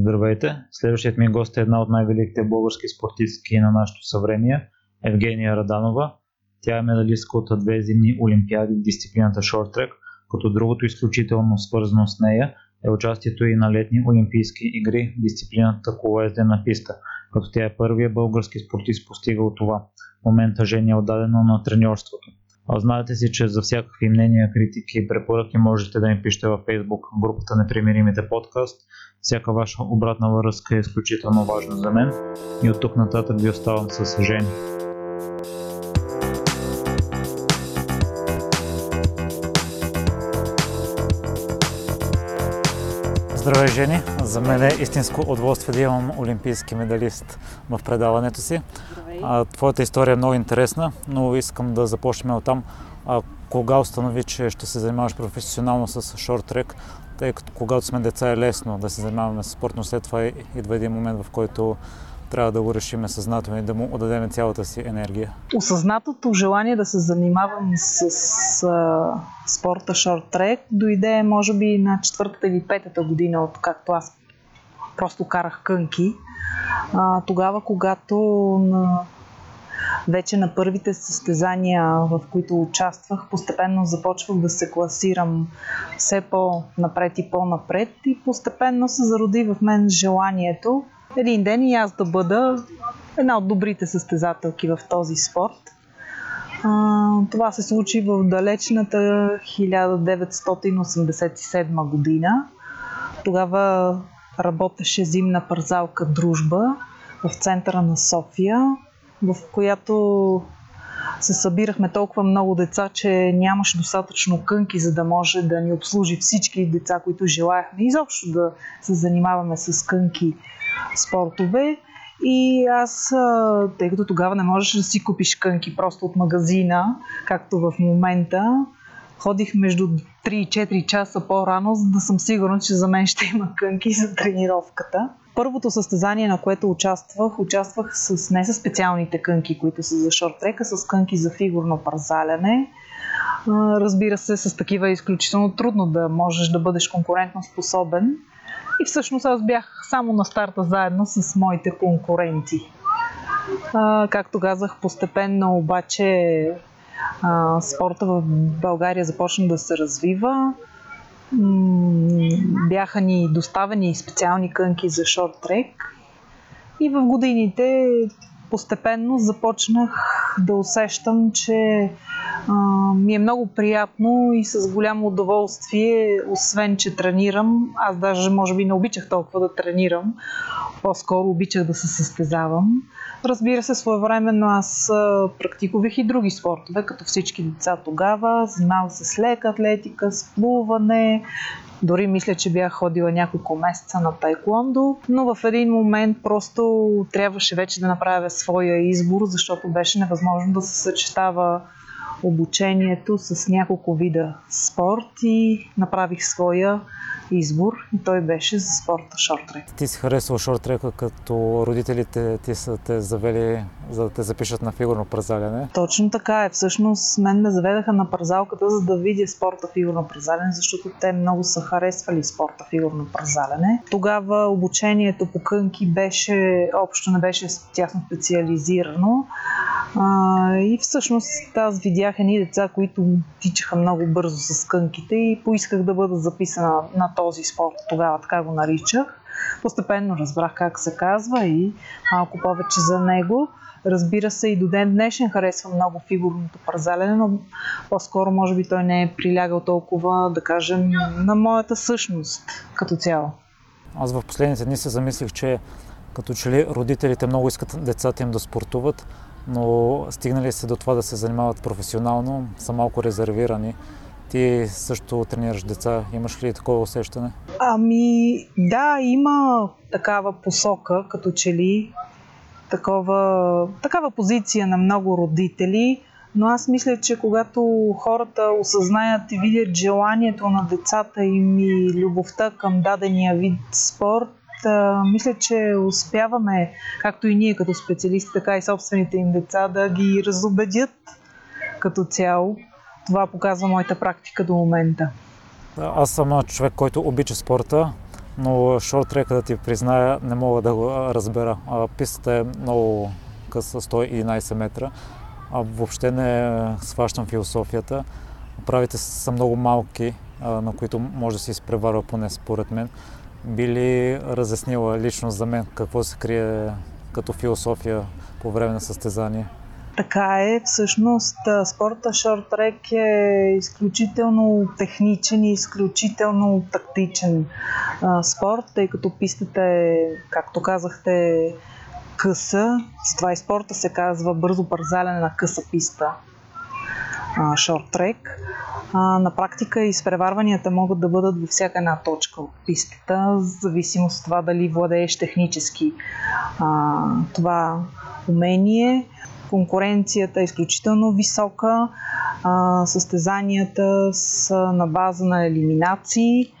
Здравейте! Следващият ми гост е една от най-великите български спортистки на нашето съвремие, Евгения Раданова. Тя е медалистка от две зимни олимпиади в дисциплината шорт-трек, като другото изключително свързано с нея е участието и на летни олимпийски игри в дисциплината колоездена писта, като тя е първият български спортист постигал това. В момента Жени е отдадено на треньорството. А знаете си, че за всякакви мнения, критики и препоръки можете да ми пишете във Facebook групата Непримиримите подкаст. Всяка ваша обратна връзка е изключително важна за мен и от тук нататък ви оставам с Жени. Здравей, Жени! За мен е истинско удоволствие да имам олимпийски медалист в предаването си. А, твоята история е много интересна, но искам да започнем от там. А, кога установи, че ще се занимаваш професионално с шорт-трек, тъй като когато сме деца е лесно да се занимаваме с спорт, но след това идва един момент, в който трябва да го решим съзнателно и да му отдадем цялата си енергия. Осъзнатото желание да се занимавам с, с а, спорта шорт-трек дойде може би на четвъртата или петата година, от както аз просто карах кънки. А, тогава, когато на вече на първите състезания, в които участвах, постепенно започвах да се класирам все по-напред и по-напред и постепенно се зароди в мен желанието един ден и аз да бъда една от добрите състезателки в този спорт. Това се случи в далечната 1987 година. Тогава работеше зимна парзалка Дружба в центъра на София, в която се събирахме толкова много деца, че нямаше достатъчно кънки, за да може да ни обслужи всички деца, които желаяхме изобщо да се занимаваме с кънки спортове. И аз, тъй като тогава не можеш да си купиш кънки просто от магазина, както в момента, ходих между 3 и 4 часа по-рано, за да съм сигурна, че за мен ще има кънки за тренировката. Първото състезание, на което участвах, участвах с, не с специалните кънки, които са за шорт-трека, с кънки за фигурно парзаляне. Разбира се, с такива е изключително трудно да можеш да бъдеш конкурентно способен. И всъщност аз бях само на старта заедно с моите конкуренти. Както казах, постепенно обаче спорта в България започна да се развива. Бяха ни доставени специални кънки за шорт-трек. И в годините постепенно започнах да усещам, че а, ми е много приятно и с голямо удоволствие, освен че тренирам, аз даже може би не обичах толкова да тренирам, по-скоро обичах да се състезавам. Разбира се, своевременно аз практикувах и други спортове, като всички деца тогава. Занимавах се с лека атлетика, с плуване, дори мисля, че бях ходила няколко месеца на тайкондо, но в един момент просто трябваше вече да направя своя избор, защото беше невъзможно да се съчетава обучението с няколко вида спорт и направих своя избор и той беше за спорта шортрек. Ти си харесвал шортрека, като родителите ти са те завели за да те запишат на фигурно празаляне? Точно така е. Всъщност мен ме заведаха на празалката, за да видя спорта фигурно празаляне, защото те много са харесвали спорта фигурно празаляне. Тогава обучението по кънки беше, общо не беше тясно специализирано. А, и всъщност аз видях едни деца, които тичаха много бързо с кънките и поисках да бъда записана на този спорт. Тогава така го наричах. Постепенно разбрах как се казва и малко повече за него. Разбира се, и до ден днешен харесвам много фигурното парзалене, но по-скоро може би той не е прилягал толкова, да кажем, на моята същност като цяло. Аз в последните дни се замислих, че като че ли родителите много искат децата им да спортуват, но стигнали се до това да се занимават професионално, са малко резервирани. Ти също тренираш деца. Имаш ли такова усещане? Ами, да, има такава посока, като че ли такова, такава позиция на много родители, но аз мисля, че когато хората осъзнаят и видят желанието на децата им и любовта към дадения вид спорт, мисля, че успяваме, както и ние като специалисти, така и собствените им деца, да ги разобедят като цяло. Това показва моята практика до момента. Аз съм човек, който обича спорта но шорт-трека да ти призная, не мога да го разбера. Пистата е много къса, 111 метра. А въобще не сващам философията. Правите са много малки, на които може да се изпреварва поне според мен. Би ли разяснила лично за мен какво се крие като философия по време на състезание? Така е. Всъщност спорта шорт-трек е изключително техничен и изключително тактичен спорт, тъй като пистата е, както казахте, къса. С това и спорта се казва бързо парзаляне на къса писта шорт-трек. На практика изпреварванията могат да бъдат във всяка една точка от пистата, в зависимост от това дали владееш технически а, това умение. Конкуренцията е изключително висока, а, състезанията са на база на елиминации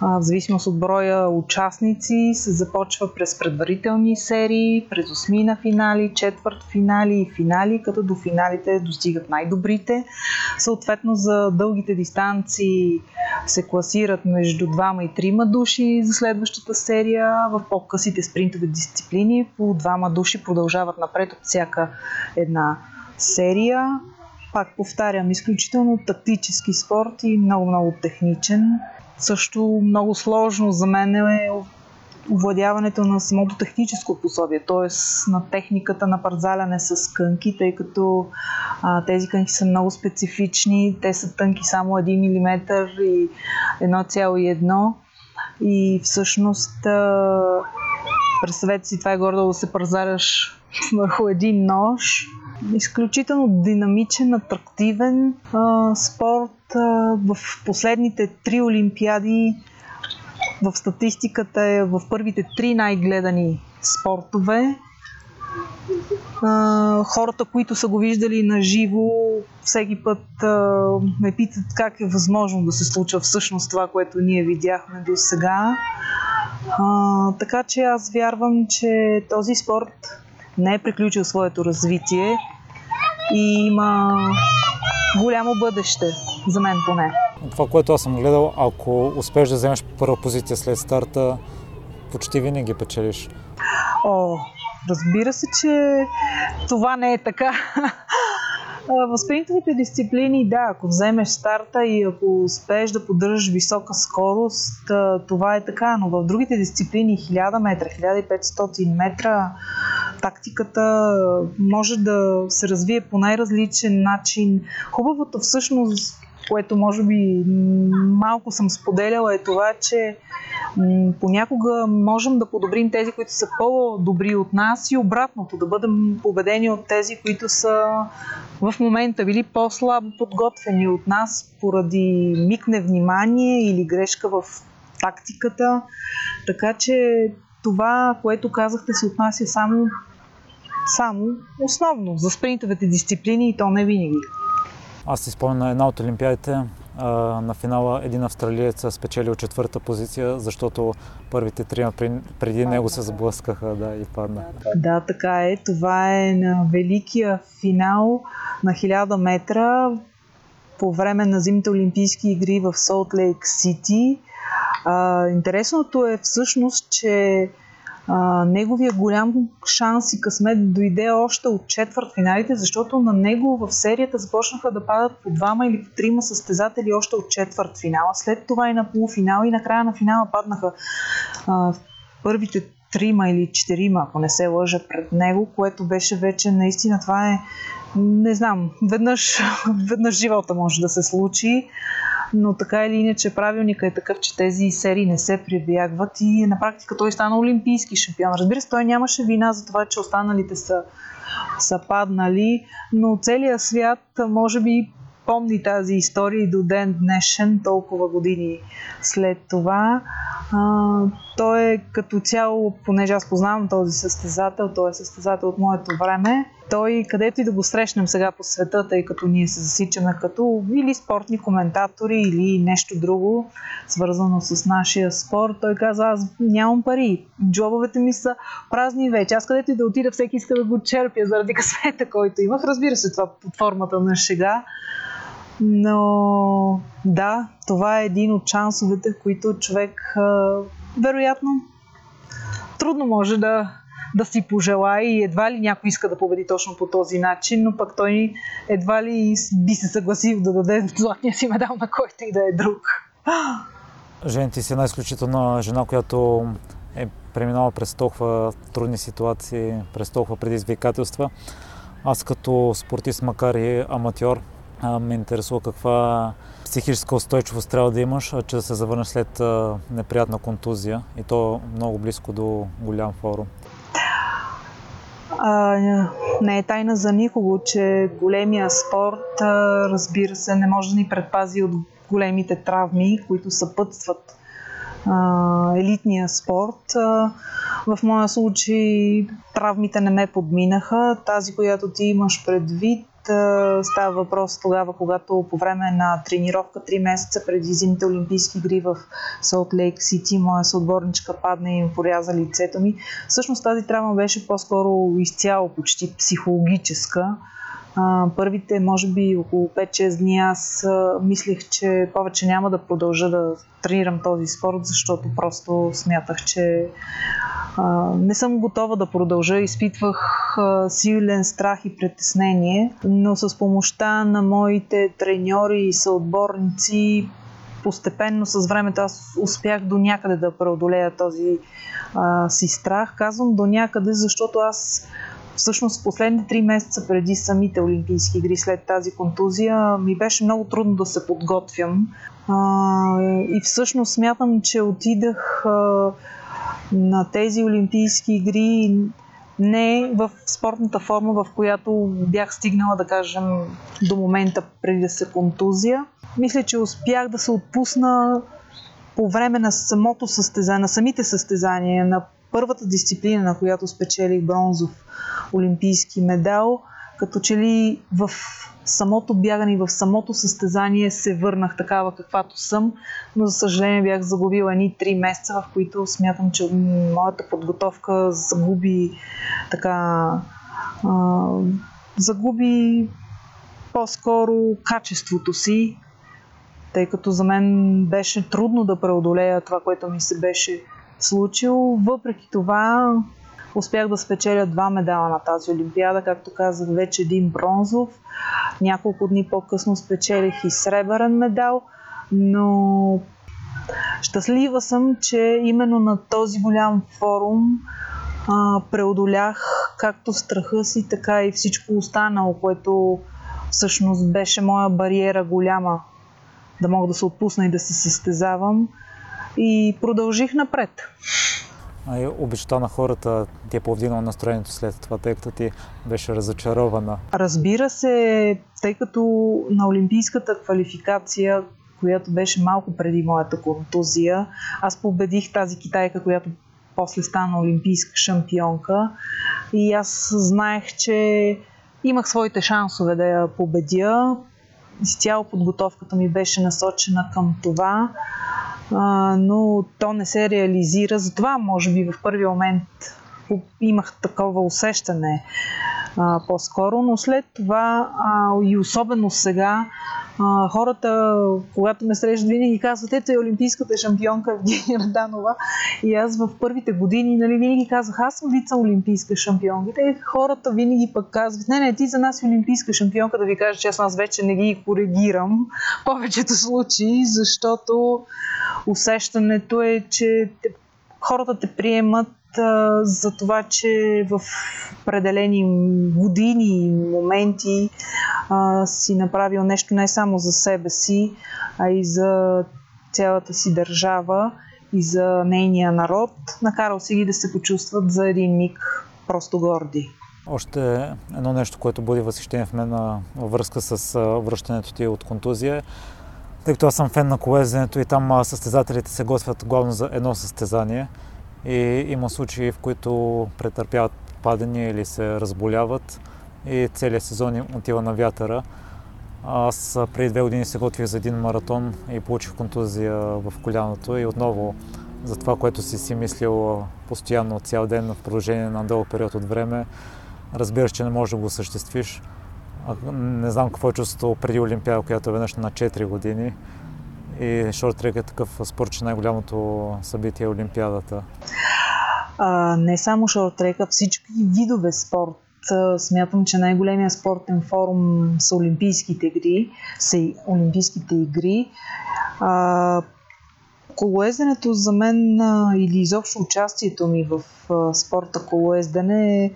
в зависимост от броя участници се започва през предварителни серии, през осми на финали, четвърт финали и финали, като до финалите достигат най-добрите. Съответно за дългите дистанции се класират между двама и трима души за следващата серия. В по-късите спринтови дисциплини по двама души продължават напред от всяка една серия. Пак повтарям, изключително тактически спорт и много-много техничен. Също много сложно за мен е овладяването на самото техническо пособие, т.е. на техниката на парзаляне с кънки, тъй като а, тези кънки са много специфични, те са тънки само 1 мм и 1,1 и всъщност а, представете си това е гордо да се парзаляш върху един нож. Изключително динамичен, атрактивен а, спорт, в последните три олимпиади в статистиката е в първите три най-гледани спортове. хората, които са го виждали на живо, всеки път ме питат как е възможно да се случва всъщност това, което ние видяхме до сега. така че аз вярвам, че този спорт не е приключил своето развитие и има голямо бъдеще, за мен поне. Това, което аз съм гледал, ако успееш да вземеш първа позиция след старта, почти винаги печелиш. О, разбира се, че това не е така. В спринтовите дисциплини, да, ако вземеш старта и ако успееш да поддържаш висока скорост, това е така, но в другите дисциплини 1000 метра, 1500 метра, тактиката може да се развие по най-различен начин. Хубавото всъщност което може би малко съм споделяла е това, че понякога можем да подобрим тези, които са по-добри от нас и обратното, да бъдем победени от тези, които са в момента били по-слабо подготвени от нас поради миг невнимание или грешка в тактиката. Така че това, което казахте, се отнася само, само основно за спринтовете дисциплини и то не винаги. Аз си спомня на една от Олимпиадите, на финала един австралиец спечелил четвърта позиция, защото първите трима преди него се сблъскаха да, и падна. Да, така е. Това е на великия финал на 1000 метра по време на зимните олимпийски игри в Солт Лейк Сити. Интересното е всъщност, че а, неговия голям шанс и късмет дойде още от четвърт финалите, защото на него в серията започнаха да падат по двама или по трима състезатели още от четвърт финала. След това и на полуфинал и накрая на финала паднаха а, първите трима или четирима, ако не се лъжа пред него, което беше вече наистина това е, не знам, веднъж, веднъж живота може да се случи но така или иначе правилника е такъв, че тези серии не се прибягват и на практика той стана олимпийски шампион. Разбира се, той нямаше вина за това, че останалите са, са паднали, но целият свят може би помни тази история и до ден днешен, толкова години след това. А, той е като цяло, понеже аз познавам този състезател, той е състезател от моето време, той където и да го срещнем сега по света, тъй като ние се засичаме като или спортни коментатори, или нещо друго, свързано с нашия спорт, той каза, аз нямам пари, джобовете ми са празни вече, аз където и да отида, всеки иска да го черпя заради късмета, който имах. Разбира се, това под формата на шега. Но да, това е един от шансовете, които човек вероятно трудно може да, да си пожелае и едва ли някой иска да победи точно по този начин, но пък той едва ли би се съгласил да даде златния си медал на който и да е друг. Жен, ти си една изключителна жена, която е преминала през толкова трудни ситуации, през толкова предизвикателства. Аз като спортист, макар и аматьор, ме интересува каква психическа устойчивост трябва да имаш, че да се завърнеш след неприятна контузия и то много близко до голям форум. А, не е тайна за никого, че големия спорт, разбира се, не може да ни предпази от големите травми, които съпътстват а, елитния спорт. А, в моя случай травмите не ме подминаха. Тази, която ти имаш предвид, става въпрос тогава, когато по време на тренировка 3 месеца преди зимните олимпийски игри в Солт Лейк Сити, моя съотборничка падна и поряза лицето ми. Всъщност тази травма беше по-скоро изцяло почти психологическа. първите, може би, около 5-6 дни аз мислех, че повече няма да продължа да тренирам този спорт, защото просто смятах, че не съм готова да продължа. Изпитвах силен страх и притеснение, но с помощта на моите треньори и съотборници постепенно с времето аз успях до някъде да преодолея този а, си страх. Казвам до някъде, защото аз всъщност последните три месеца преди самите Олимпийски игри след тази контузия ми беше много трудно да се подготвям. А, и всъщност смятам, че отидах а, на тези Олимпийски игри не в спортната форма, в която бях стигнала, да кажем, до момента преди да се контузия. Мисля, че успях да се отпусна по време на самото състезание, на самите състезания, на първата дисциплина, на която спечелих бронзов олимпийски медал, като че ли в самото бягане и в самото състезание се върнах такава каквато съм, но за съжаление бях загубила едни три месеца, в които смятам, че моята подготовка загуби така а, загуби по-скоро качеството си, тъй като за мен беше трудно да преодолея това, което ми се беше случило. Въпреки това Успях да спечеля два медала на тази олимпиада, както казах, вече един бронзов. Няколко дни по-късно спечелих и сребърен медал, но щастлива съм, че именно на този голям форум а, преодолях както страха си, така и всичко останало, което всъщност беше моя бариера голяма да мога да се отпусна и да се състезавам. И продължих напред обичта на хората ти е повдигнала настроението след това, тъй като ти беше разочарована? Разбира се, тъй като на олимпийската квалификация, която беше малко преди моята контузия, аз победих тази китайка, която после стана олимпийска шампионка и аз знаех, че имах своите шансове да я победя. Изцяло подготовката ми беше насочена към това но то не се реализира. Затова, може би, в първи момент имах такова усещане по-скоро, но след това и особено сега а, хората, когато ме срещат, винаги казват, ето е олимпийската шампионка Евгения Раданова. И аз в първите години нали, винаги казах, аз съм вица олимпийска шампионка. И хората винаги пък казват, не, не, ти за нас е олимпийска шампионка, да ви кажа, че аз вече не ги коригирам в повечето случаи, защото усещането е, че хората те приемат за това, че в определени години моменти а, си направил нещо не само за себе си, а и за цялата си държава и за нейния народ. Накарал си ги да се почувстват за един миг просто горди. Още едно нещо, което буди възхищение в мен във връзка с връщането ти от контузия тъй като аз съм фен на колезенето и там състезателите се готвят главно за едно състезание и има случаи, в които претърпяват падания или се разболяват и целият сезон им отива на вятъра. Аз преди две години се готвих за един маратон и получих контузия в коляното и отново за това, което си си мислил постоянно цял ден в продължение на дълъг период от време, разбираш, че не можеш да го осъществиш. Не знам какво е чувството преди Олимпиада, която е веднъж на 4 години. И шорт-трек е такъв спорт, че най-голямото събитие е Олимпиадата. А, не само шорт-трека, всички видове спорт. Смятам, че най-големия спортен форум са Олимпийските игри. Са Олимпийските игри. А, колоезденето за мен или изобщо участието ми в а, спорта колоездене е,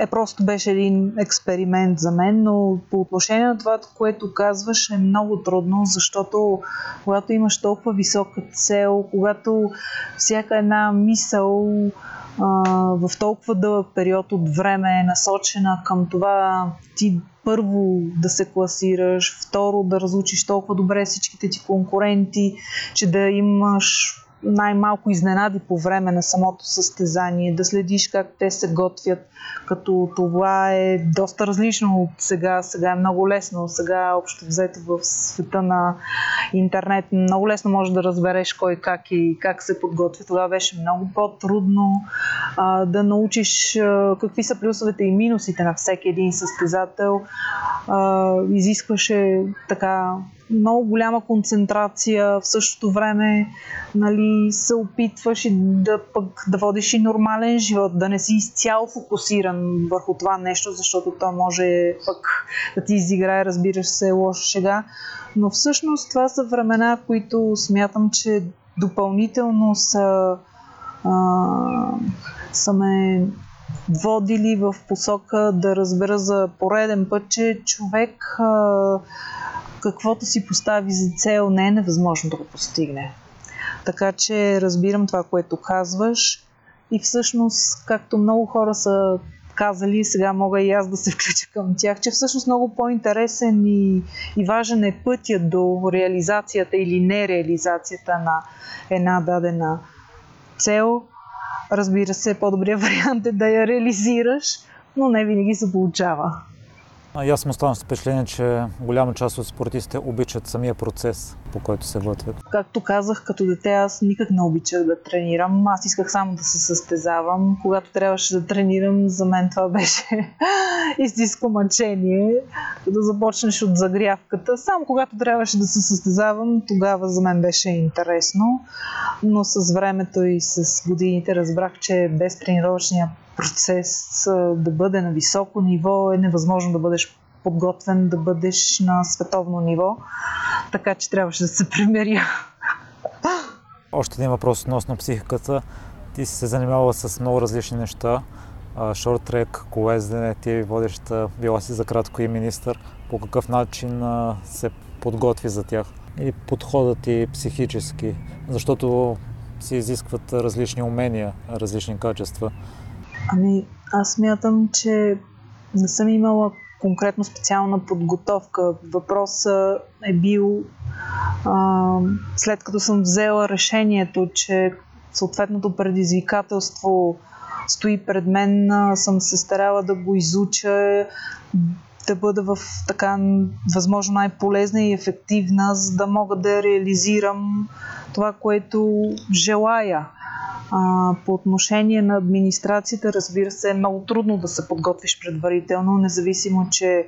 е просто беше един експеримент за мен, но по отношение на това, което казваш, е много трудно, защото когато имаш толкова висока цел, когато всяка една мисъл а, в толкова дълъг период от време е насочена към това ти първо да се класираш, второ да разучиш толкова добре всичките ти конкуренти, че да имаш най-малко изненади по време на самото състезание, да следиш как те се готвят, като това е доста различно от сега. Сега е много лесно. Сега общо взето в света на интернет много лесно можеш да разбереш кой как и как се подготвя. Това беше много по-трудно а, да научиш а, какви са плюсовете и минусите на всеки един състезател. А, изискваше така много голяма концентрация, в същото време нали, се опитваш и да, пък, да водиш и нормален живот, да не си изцяло фокусиран върху това нещо, защото то може пък да ти изиграе, разбираш се, лоша шега. Но всъщност това са времена, които смятам, че допълнително са, а, са ме водили в посока да разбера за пореден път, че човек а, каквото си постави за цел, не е невъзможно да го постигне. Така че разбирам това, което казваш и всъщност, както много хора са казали, сега мога и аз да се включа към тях, че всъщност много по-интересен и, и важен е пътя до реализацията или нереализацията на една дадена цел. Разбира се, по-добрият вариант е да я реализираш, но не винаги се получава. И аз съм останал с впечатление, че голяма част от спортистите обичат самия процес, по който се готвят. Както казах, като дете аз никак не обичах да тренирам. Аз исках само да се състезавам. Когато трябваше да тренирам, за мен това беше истинско мъчение. Да започнеш от загрявката. Само когато трябваше да се състезавам, тогава за мен беше интересно. Но с времето и с годините разбрах, че без тренировъчния процес да бъде на високо ниво е невъзможно да бъдеш подготвен да бъдеш на световно ниво, така че трябваше да се примеря. Още един въпрос относно психиката. Ти си се занимавала с много различни неща. Шорт-трек, колездене, ти водеща, била си за кратко и министър. По какъв начин се подготви за тях? И подходът ти психически, защото си изискват различни умения, различни качества. Ами, аз смятам, че не съм имала конкретно специална подготовка. Въпросът е бил а, след като съм взела решението, че съответното предизвикателство стои пред мен, съм се старала да го изуча, да бъда в така възможно най-полезна и ефективна, за да мога да реализирам това, което желая. По отношение на администрацията, разбира се, е много трудно да се подготвиш предварително, независимо, че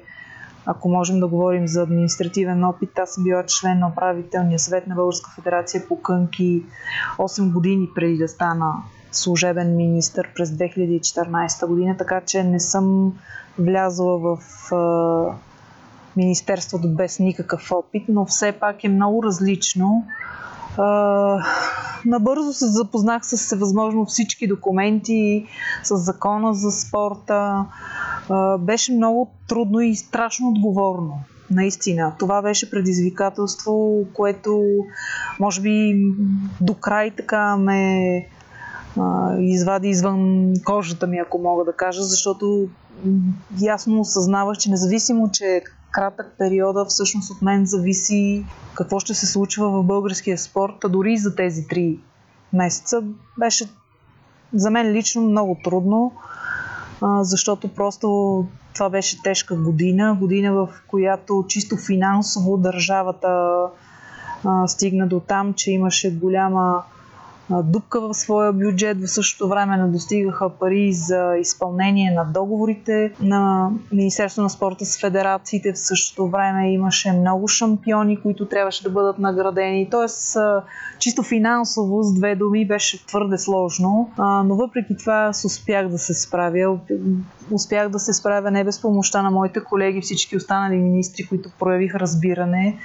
ако можем да говорим за административен опит, аз съм била член на управителния съвет на Българска федерация по кънки 8 години преди да стана служебен министр през 2014 година, така че не съм влязла в Министерството без никакъв опит, но все пак е много различно набързо се запознах с всевъзможно всички документи, с закона за спорта. беше много трудно и страшно отговорно. Наистина. Това беше предизвикателство, което може би до край така ме а, извади извън кожата ми, ако мога да кажа, защото ясно осъзнавах, че независимо, че кратък периода, всъщност от мен зависи какво ще се случва в българския спорт, а дори за тези три месеца беше за мен лично много трудно, защото просто това беше тежка година, година в която чисто финансово държавата стигна до там, че имаше голяма дупка в своя бюджет. В същото време не достигаха пари за изпълнение на договорите на Министерство на спорта с федерациите. В същото време имаше много шампиони, които трябваше да бъдат наградени. Тоест, чисто финансово, с две думи, беше твърде сложно, но въпреки това аз успях да се справя. Успях да се справя не без помощта на моите колеги, всички останали министри, които проявиха разбиране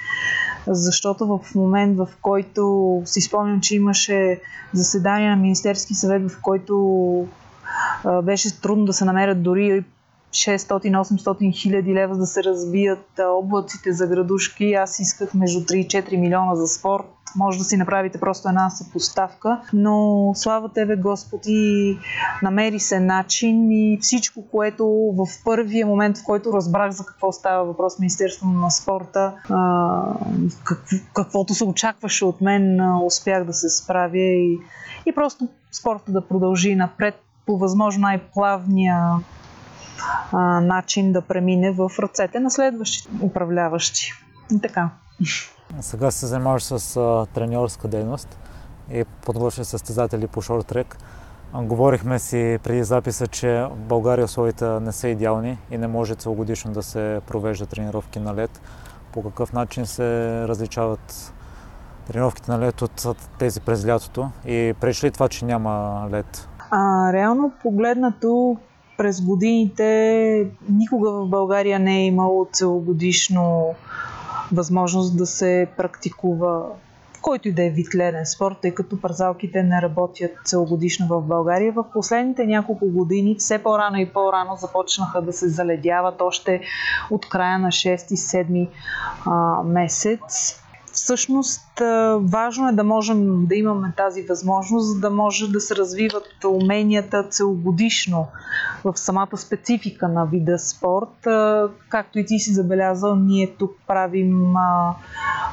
защото в момент, в който си спомням, че имаше заседание на Министерски съвет, в който беше трудно да се намерят дори 600-800 хиляди лева да се разбият облаците за градушки. Аз исках между 3 и 4 милиона за спорт може да си направите просто една съпоставка, но слава Тебе Господи, намери се начин и всичко, което в първия момент, в който разбрах за какво става въпрос Министерството на спорта, каквото се очакваше от мен, успях да се справя и, и просто спорта да продължи напред по възможно най-плавния начин да премине в ръцете на следващите управляващи. И така. Сега се занимаваш с а, треньорска дейност и подготвяш състезатели по шорт-трек. Говорихме си преди записа, че в България условията не са идеални и не може целогодишно да се провежда тренировки на лед. По какъв начин се различават тренировките на лед от тези през лятото и пречи ли това, че няма лед? А, реално погледнато през годините никога в България не е имало целогодишно възможност да се практикува който и да е вид леден спорт, тъй като парзалките не работят целогодишно в България. В последните няколко години все по-рано и по-рано започнаха да се заледяват още от края на 6-7 месец всъщност важно е да можем да имаме тази възможност, за да може да се развиват уменията целогодишно в самата специфика на вида спорт. Както и ти си забелязал, ние тук правим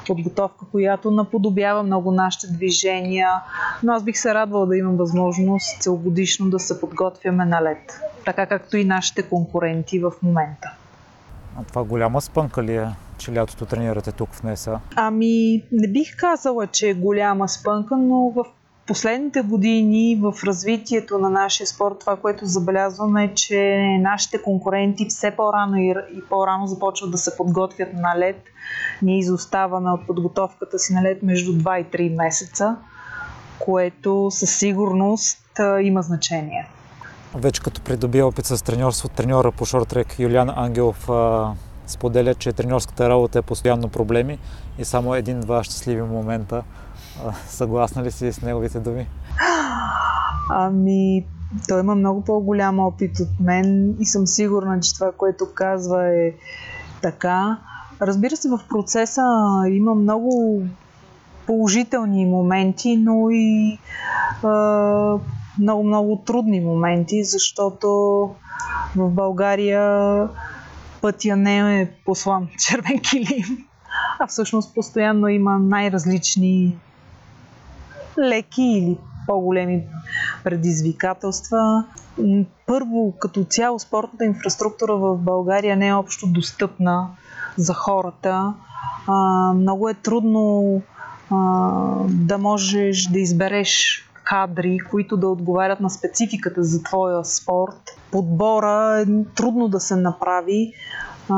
подготовка, която наподобява много нашите движения, но аз бих се радвала да имам възможност целогодишно да се подготвяме на лед, така както и нашите конкуренти в момента. А това голяма спънка ли е? че лятото тренирате тук в НЕСА? Ами, не бих казала, че е голяма спънка, но в последните години в развитието на нашия спорт, това, което забелязваме е, че нашите конкуренти все по-рано и, по-рано започват да се подготвят на лед. Ние изоставаме от подготовката си на лед между 2 и 3 месеца, което със сигурност има значение. Вече като придобия опит с треньорство, треньора по шортрек Юлиан Ангелов споделя, че тренерската работа е постоянно проблеми и само един-два щастливи момента. Съгласна ли си с неговите думи? Ами, той има много по-голям опит от мен и съм сигурна, че това, което казва е така. Разбира се, в процеса има много положителни моменти, но и много-много трудни моменти, защото в България пътя не е послан червен килим, а всъщност постоянно има най-различни леки или по-големи предизвикателства. Първо, като цяло, спортната инфраструктура в България не е общо достъпна за хората. А, много е трудно а, да можеш да избереш кадри, които да отговарят на спецификата за твоя спорт. Подбора е трудно да се направи. А,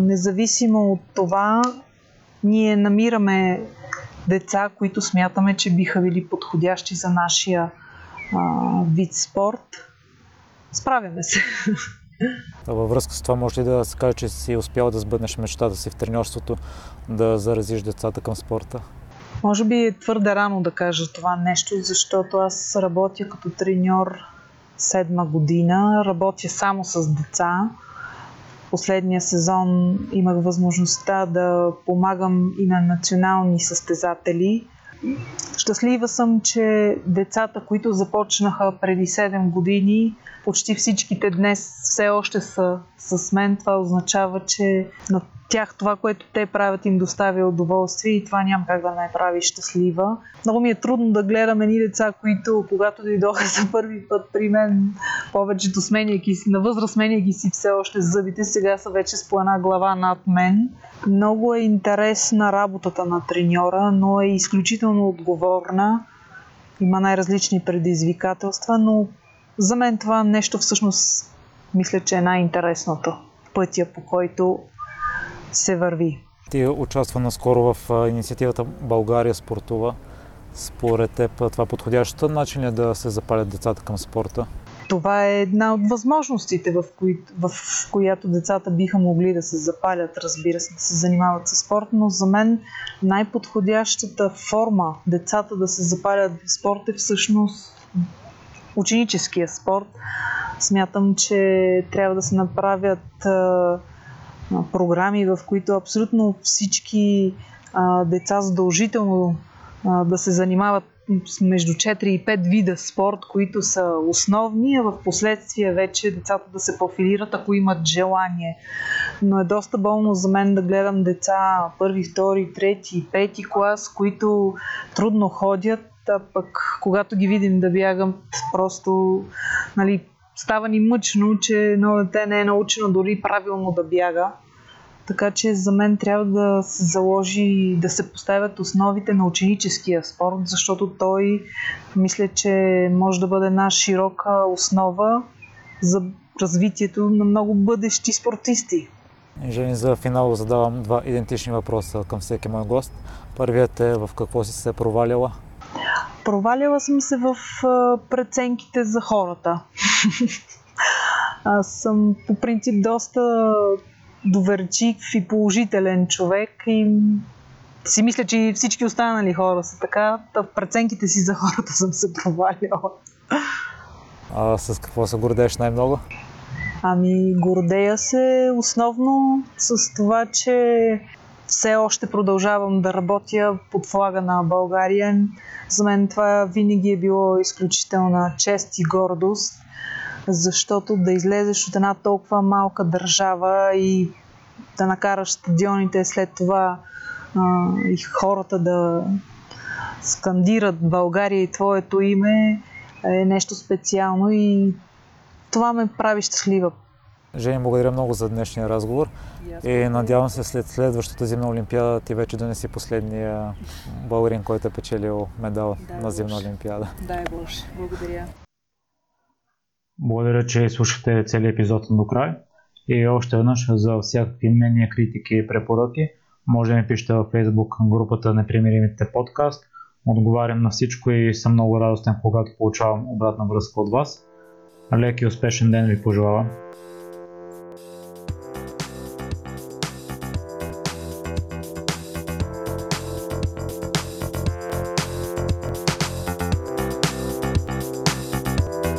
независимо от това, ние намираме деца, които смятаме, че биха били подходящи за нашия а, вид спорт. Справяме се. Във връзка с това може ли да се каже, че си успял да сбъднеш мечтата си в треньорството, да заразиш децата към спорта? Може би е твърде рано да кажа това нещо, защото аз работя като треньор седма година, работя само с деца. Последния сезон имах възможността да помагам и на национални състезатели. Щастлива съм, че децата, които започнаха преди 7 години, почти всичките днес все още са с мен. Това означава, че на тях това, което те правят, им доставя удоволствие и това няма как да ме прави щастлива. Много ми е трудно да гледам едни деца, които когато дойдоха за първи път при мен, повечето сменяйки си, на възраст сменяйки си все още зъбите, сега са вече с по една глава над мен. Много е интересна работата на треньора, но е изключително отговорна има най-различни предизвикателства, но за мен това нещо всъщност мисля, че е най-интересното пътя, по който се върви. Ти участва наскоро в инициативата България спортува. Според теб това подходящата начин е да се запалят децата към спорта? Това е една от възможностите, в, кои, в която децата биха могли да се запалят, разбира се, да се занимават с спорт, но за мен най-подходящата форма децата да се запалят в спорт е всъщност ученическия спорт. Смятам, че трябва да се направят програми, в които абсолютно всички а, деца задължително а, да се занимават между 4 и 5 вида спорт, които са основни, а в последствие вече децата да се профилират, ако имат желание. Но е доста болно за мен да гледам деца първи, втори, трети, пети клас, които трудно ходят, а пък когато ги видим да бягам, просто нали, става ни мъчно, че едно дете не е научено дори правилно да бяга. Така че за мен трябва да се заложи да се поставят основите на ученическия спорт, защото той мисля, че може да бъде една широка основа за развитието на много бъдещи спортисти. Жени, за финал задавам два идентични въпроса към всеки мой гост. Първият е в какво си се провалила? Проваляла съм се в преценките за хората. Аз съм по принцип доста доверчив и положителен човек и си мисля, че всички останали хора са така. в преценките си за хората съм се проваляла. А с какво се гордееш най-много? Ами, гордея се основно с това, че все още продължавам да работя под флага на България. За мен това винаги е било изключителна чест и гордост защото да излезеш от една толкова малка държава и да накараш стадионите след това а, и хората да скандират България и твоето име е нещо специално и това ме прави щастлива. Жени, благодаря много за днешния разговор и надявам се след следващата зимна олимпиада ти вече да не си последния българин, който е печелил медал Дай на зимна олимпиада. Дай Боже, благодаря. Благодаря, че слушате целият епизод до край. И още веднъж за всякакви мнения, критики и препоръки, може да ми пишете във Facebook групата Непримиримите подкаст. Отговарям на всичко и съм много радостен, когато получавам обратна връзка от вас. Лек и успешен ден ви пожелавам.